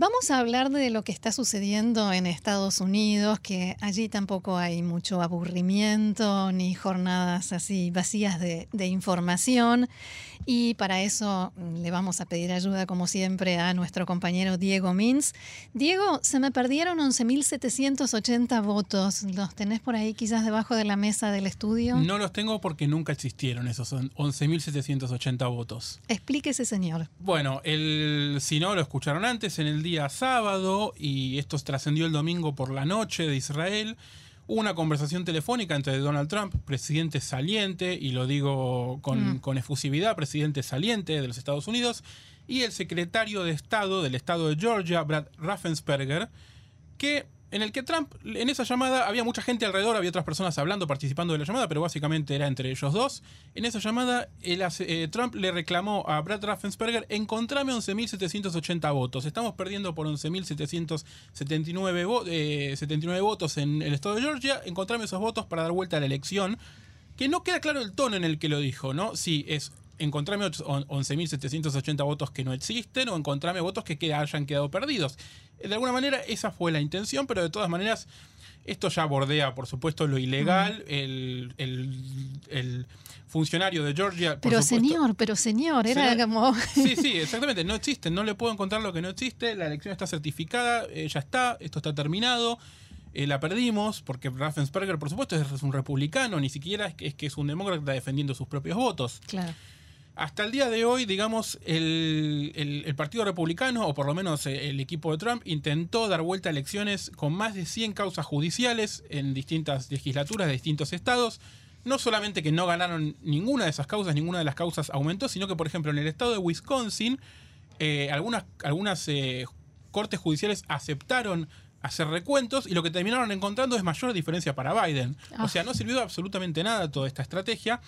Vamos a hablar de lo que está sucediendo en Estados Unidos, que allí tampoco hay mucho aburrimiento ni jornadas así vacías de, de información. Y para eso mm, le vamos a pedir ayuda, como siempre, a nuestro compañero Diego Mins. Diego, se me perdieron 11.780 votos. ¿Los tenés por ahí quizás debajo de la mesa del estudio? No los tengo porque nunca existieron esos 11.780 votos. Explíquese, señor. Bueno, el, si no lo escucharon antes, en el día sábado, y esto trascendió el domingo por la noche de Israel, una conversación telefónica entre Donald Trump, presidente saliente, y lo digo con, Mm. con efusividad, presidente saliente de los Estados Unidos, y el secretario de Estado del Estado de Georgia, Brad Raffensperger, que en el que Trump, en esa llamada, había mucha gente alrededor, había otras personas hablando, participando de la llamada, pero básicamente era entre ellos dos. En esa llamada, eh, Trump le reclamó a Brad Raffensperger, encontrame 11.780 votos. Estamos perdiendo por 11.779 vo- eh, 79 votos en el estado de Georgia, encontrame esos votos para dar vuelta a la elección. Que no queda claro el tono en el que lo dijo, ¿no? Si es encontrarme 11.780 votos que no existen o encontrarme votos que queda- hayan quedado perdidos. De alguna manera esa fue la intención, pero de todas maneras esto ya bordea, por supuesto, lo ilegal. El, el- el funcionario de Georgia... por Pero supuesto- señor, pero señor, era Señor- como... Sí, sí, exactamente. No existen. No le puedo encontrar lo que no existe. La elección está certificada. eh, ya está. Esto está terminado. eh, la perdimos porque Raffensperger, por supuesto, es un republicano. Ni siquiera es que es, que es un demócrata defendiendo sus propios votos. Claro. Hasta el día de hoy, digamos, el, el- el Partido Republicano, o por lo menos eh, el equipo de Trump, intentó dar vuelta a elecciones con más de 100 causas judiciales en distintas legislaturas de distintos estados. No solamente que no ganaron ninguna de esas causas, ninguna de las causas aumentó, sino que, por ejemplo, en el estado de Wisconsin, eh, algunas, algunas eh, cortes judiciales aceptaron hacer recuentos y lo que terminaron encontrando es mayor diferencia para Biden. Ah. O sea, no sirvió absolutamente nada toda esta estrategia.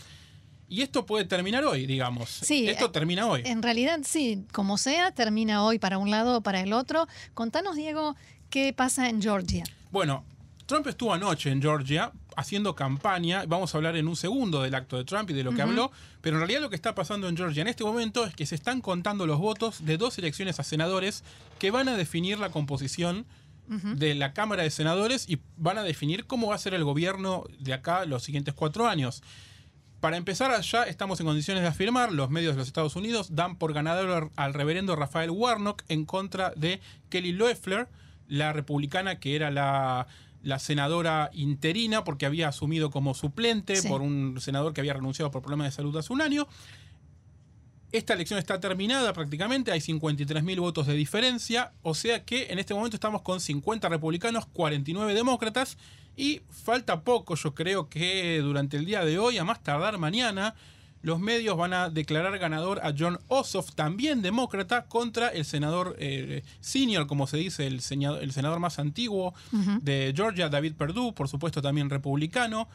Y esto puede terminar hoy, digamos. Sí, esto eh, termina hoy. En realidad, sí, como sea, termina hoy para un lado o para el otro. Contanos, Diego, qué pasa en Georgia. Bueno, Trump estuvo anoche en Georgia haciendo campaña. Vamos a hablar en un segundo del acto de Trump y de lo que habló. Pero en realidad lo que está pasando en Georgia en este momento es que se están contando los votos de dos elecciones a senadores que van a definir la composición de la Cámara de Senadores y van a definir cómo va a ser el gobierno de acá los siguientes cuatro años. Para empezar, ya estamos en condiciones de afirmar, los medios de los Estados Unidos dan por ganador al reverendo Rafael Warnock en contra de Kelly Loeffler, la republicana que era la, la senadora interina porque había asumido como suplente Sí. por un senador que había renunciado por problemas de salud hace un año. Esta elección está terminada prácticamente, hay 53.000 votos de diferencia, o sea que en este momento estamos con 50 republicanos, 49 demócratas, y falta poco, yo creo que durante el día de hoy, a más tardar mañana, los medios van a declarar ganador a John Ossoff, también demócrata, contra el senador eh, senior, como se dice, el, seña- el senador más antiguo de Georgia, David Perdue, por supuesto también republicano.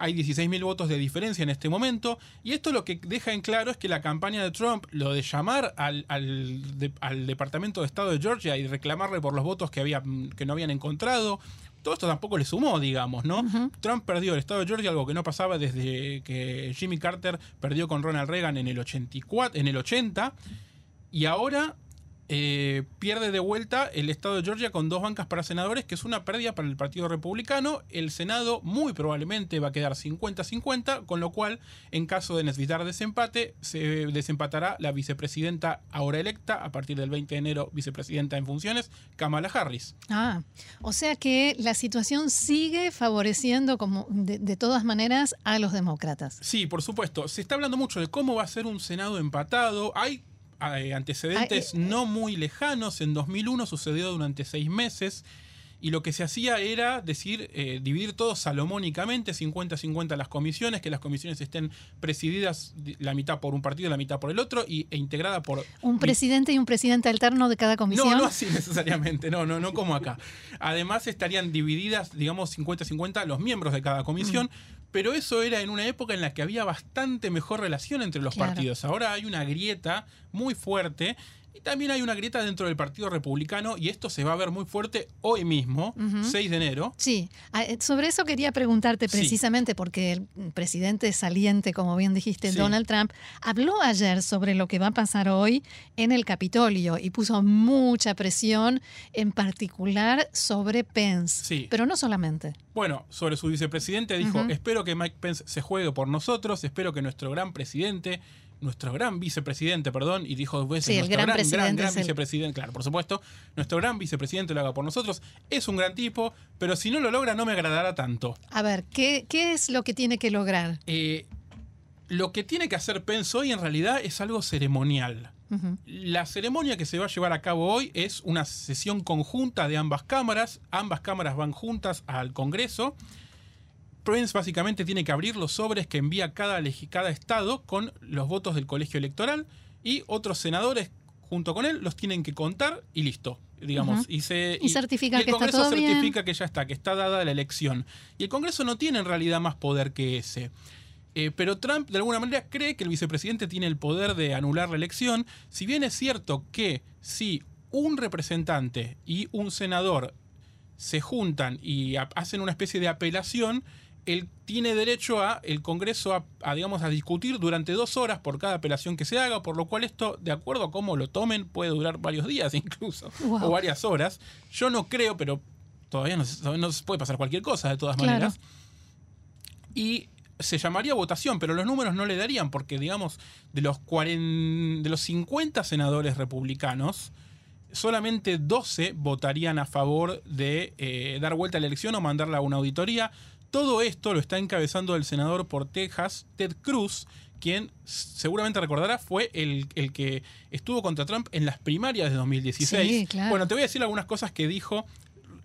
Hay 16.000 votos de diferencia en este momento. Y esto lo que deja en claro es que la campaña de Trump, lo de llamar al, al de- al Departamento de Estado de Georgia y reclamarle por los votos que, había, que no habían encontrado, todo esto tampoco le sumó, digamos, ¿no? Trump perdió el Estado de Georgia, algo que no pasaba desde que Jimmy Carter perdió con Ronald Reagan en el 84, en el 80. Y ahora eh, pierde de vuelta el estado de Georgia con dos bancas para senadores, que es una pérdida para el Partido Republicano. El Senado muy probablemente va a quedar 50-50, con lo cual, en caso de necesitar desempate, se desempatará la vicepresidenta ahora electa, a partir del 20 de enero, vicepresidenta en funciones, Kamala Harris. Ah, o sea que la situación sigue favoreciendo como de, de todas maneras a los demócratas. Sí, por supuesto. Se está hablando mucho de cómo va a ser un Senado empatado. Hay eh, antecedentes Ah, no muy lejanos. En 2001 sucedió durante seis meses. Y lo que se hacía era decir, eh, dividir todo salomónicamente, 50-50 las comisiones, que las comisiones estén presididas di- la mitad por un partido la mitad por el otro, y, e integrada por... Un presidente y un presidente alterno de cada comisión. No, no así necesariamente, no, no, no como acá. Además estarían divididas, digamos, 50-50 los miembros de cada comisión, Mm. Pero eso era en una época en la que había bastante mejor relación entre los Claro. partidos. Ahora hay una grieta muy fuerte Y también hay una grieta dentro del Partido Republicano y esto se va a ver muy fuerte hoy mismo, 6 de enero. Sí, ah, eh, sobre eso quería preguntarte precisamente porque el presidente saliente, como bien dijiste, Donald Trump, habló ayer sobre lo que va a pasar hoy en el Capitolio y puso mucha presión, en particular sobre Pence. Sí. Pero no solamente. Bueno, sobre su vicepresidente dijo, espero que Mike Pence se juegue por nosotros, espero que nuestro gran presidente nuestro gran vicepresidente, perdón, y dijo dos veces sí, nuestro gran, gran, gran, gran el... vicepresidente, claro, por supuesto, nuestro gran vicepresidente lo haga por nosotros, es un gran tipo, pero si no lo logra no me agradará tanto. A ver, ¿qué, qué es lo que tiene que lograr? Eh, lo que tiene que hacer Pence hoy en realidad es algo ceremonial. Uh -huh. La ceremonia que se va a llevar a cabo hoy es una sesión conjunta de ambas cámaras, ambas cámaras van juntas al Congreso. Pence básicamente tiene que abrir los sobres que envía cada, cada estado con los votos del colegio electoral y otros senadores junto con él los tienen que contar y listo, digamos. Uh -huh. y, se, y, y, certifica y el que Congreso está todo certifica bien. que ya está, que está dada la elección. Y el Congreso no tiene en realidad más poder que ese. Eh, pero Trump de alguna manera cree que el vicepresidente tiene el poder de anular la elección, si bien es cierto que si un representante y un senador se juntan y hacen una especie de apelación, él tiene derecho a el Congreso a, a, digamos a discutir durante dos horas por cada apelación que se haga, por lo cual esto, de acuerdo a cómo lo tomen, puede durar varios días incluso, wow. o varias horas. Yo no creo, pero todavía no, no se puede pasar cualquier cosa de todas claro. maneras. Y se llamaría votación, pero los números no le darían, porque digamos, de los, 40, de los 50 senadores republicanos, solamente 12 votarían a favor de eh, dar vuelta a la elección o mandarla a una auditoría. Todo esto lo está encabezando el senador por Texas, Ted Cruz, quien seguramente recordará fue el, el, que estuvo contra Trump en las primarias de 2016. Sí, claro. Bueno, te voy a decir algunas cosas que dijo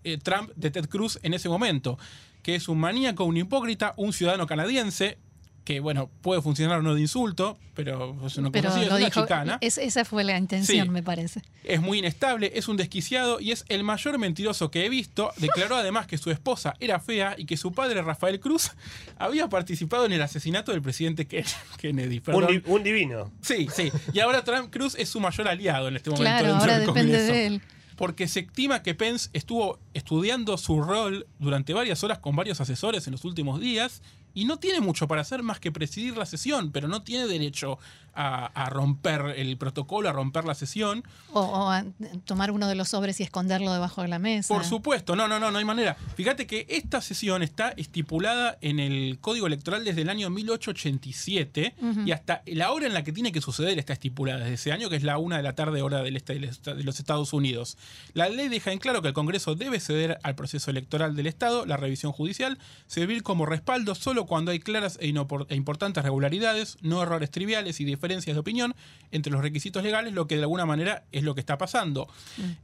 eh, Trump de Ted Cruz en ese momento, que es un maníaco, un hipócrita, un ciudadano canadiense, que bueno, puede funcionar o no de insulto, pero es una pero conocida, lo es una dijo, chicana. Es, esa fue la intención, Sí. me parece. Es muy inestable, es un desquiciado y es el mayor mentiroso que he visto. Declaró además que su esposa era fea y que su padre, Rafael Cruz, había participado en el asesinato del presidente Ken- Kennedy. Un, Perdón. di- un divino. Sí, sí. Y ahora Trump Cruz es su mayor aliado en este momento. Claro, dentro ahora del depende Congreso. de él. Porque se estima que Pence estuvo estudiando su rol durante varias horas con varios asesores en los últimos días y no tiene mucho para hacer más que presidir la sesión, pero no tiene derecho a, a romper el protocolo, a romper la sesión. O, o a tomar uno de los sobres y esconderlo debajo de la mesa. Por supuesto, no, no, no, no hay manera. Fíjate que esta sesión está estipulada en el Código Electoral desde el año 1887 Ujú. y hasta la hora en la que tiene que suceder está estipulada desde ese año, que es la una de la tarde hora del este de los Estados Unidos. La ley deja en claro que el Congreso debe ceder al proceso electoral del Estado, la revisión judicial, servir como respaldo solo cuando hay claras e, e importantes regularidades, no errores triviales y diferencias de opinión entre los requisitos legales, lo que de alguna manera es lo que está pasando.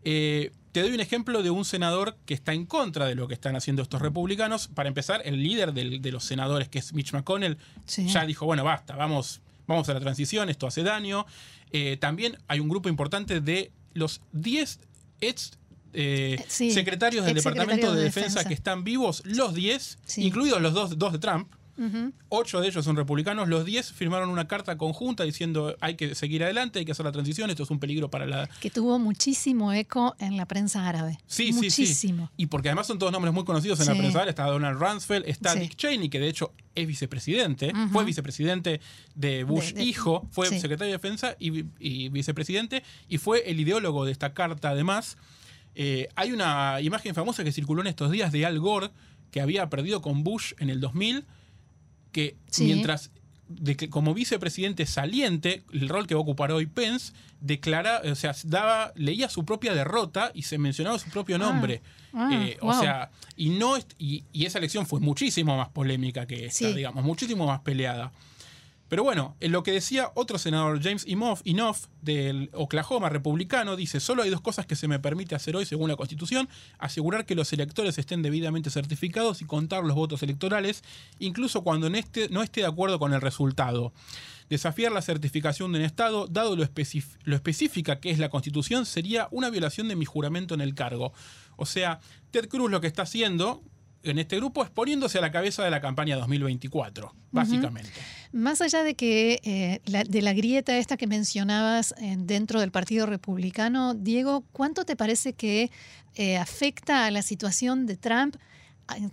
Eh, te doy un ejemplo de un senador que está en contra de lo que están haciendo estos republicanos. Para empezar, el líder del- de los senadores, que es Mitch McConnell, Sí. ya dijo, bueno, basta, vamos, vamos a la transición, esto hace daño. Eh, también hay un grupo importante de los 10 ex eh, Eh, sí, secretarios del Departamento de de Defensa, Defensa. que están vivos, los 10, Sí. incluidos los dos, dos de Trump. Ocho de ellos son republicanos, los diez firmaron una carta conjunta diciendo hay que seguir adelante, hay que hacer la transición, esto es un peligro para la... Que tuvo muchísimo eco en la prensa árabe. Sí, sí, Muchísimo. sí. Y porque además son todos nombres muy conocidos en la prensa, está Donald Rumsfeld, está. Dick Cheney, que de hecho es vicepresidente, fue vicepresidente de Bush De- de- hijo, fue secretario de defensa y, y vicepresidente, y fue el ideólogo de esta carta además. Eh, hay una imagen famosa que circuló en estos días de Al Gore, que había perdido con Bush en el 2000, que Sí. mientras de que como vicepresidente saliente, el rol que va a ocupar hoy Pence, declara, o sea, daba, leía su propia derrota y se mencionaba su propio nombre. Ah, Eh, O sea, y no y, y esa elección fue muchísimo más polémica que esta, Sí. digamos, muchísimo más peleada. Pero bueno, en lo que decía otro senador, James Inhofe, Inhofe, del Oklahoma republicano, dice, solo hay dos cosas que se me permite hacer hoy según la Constitución, asegurar que los electores estén debidamente certificados y contar los votos electorales, incluso cuando no esté, no esté de acuerdo con el resultado. Desafiar la certificación de un Estado, dado lo, lo específica que es la Constitución, sería una violación de mi juramento en el cargo. O sea, Ted Cruz lo que está haciendo en este grupo exponiéndose a la cabeza de la campaña 2024, básicamente. Más allá de que eh, la, de la grieta esta que mencionabas eh, dentro del Partido Republicano, Diego, ¿cuánto te parece que eh, afecta a la situación de Trump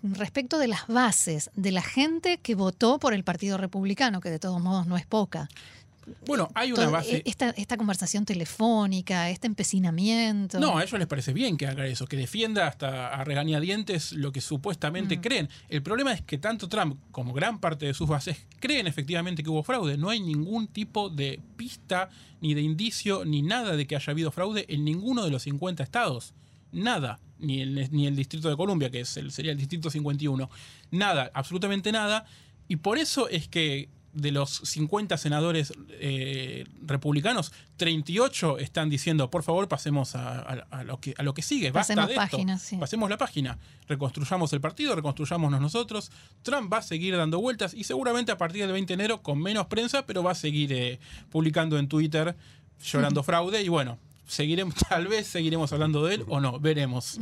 respecto de las bases de la gente que votó por el Partido Republicano, que de todos modos no es poca? Bueno, hay una base. Esta, esta, conversación telefónica, este empecinamiento. No, a ellos les parece bien que haga eso, que defienda hasta a regañadientes lo que supuestamente mm. creen. El problema es que tanto Trump como gran parte de sus bases creen efectivamente que hubo fraude. No hay ningún tipo de pista, ni de indicio, ni nada de que haya habido fraude en ninguno de los 50 estados. Nada. Ni el, ni el Distrito de Columbia, que es el, sería el Distrito 51. Nada, absolutamente nada. Y por eso es que de los 50 senadores eh, republicanos, 38 están diciendo, por favor, pasemos a, lo, que, a lo que sigue. Basta de página, Pasemos la página. Reconstruyamos el partido, reconstruyámonos nosotros. Trump va a seguir dando vueltas y seguramente a partir del 20 de enero con menos prensa, pero va a seguir eh, publicando en Twitter llorando fraude y bueno, seguiremos, tal vez seguiremos hablando de él o no, veremos.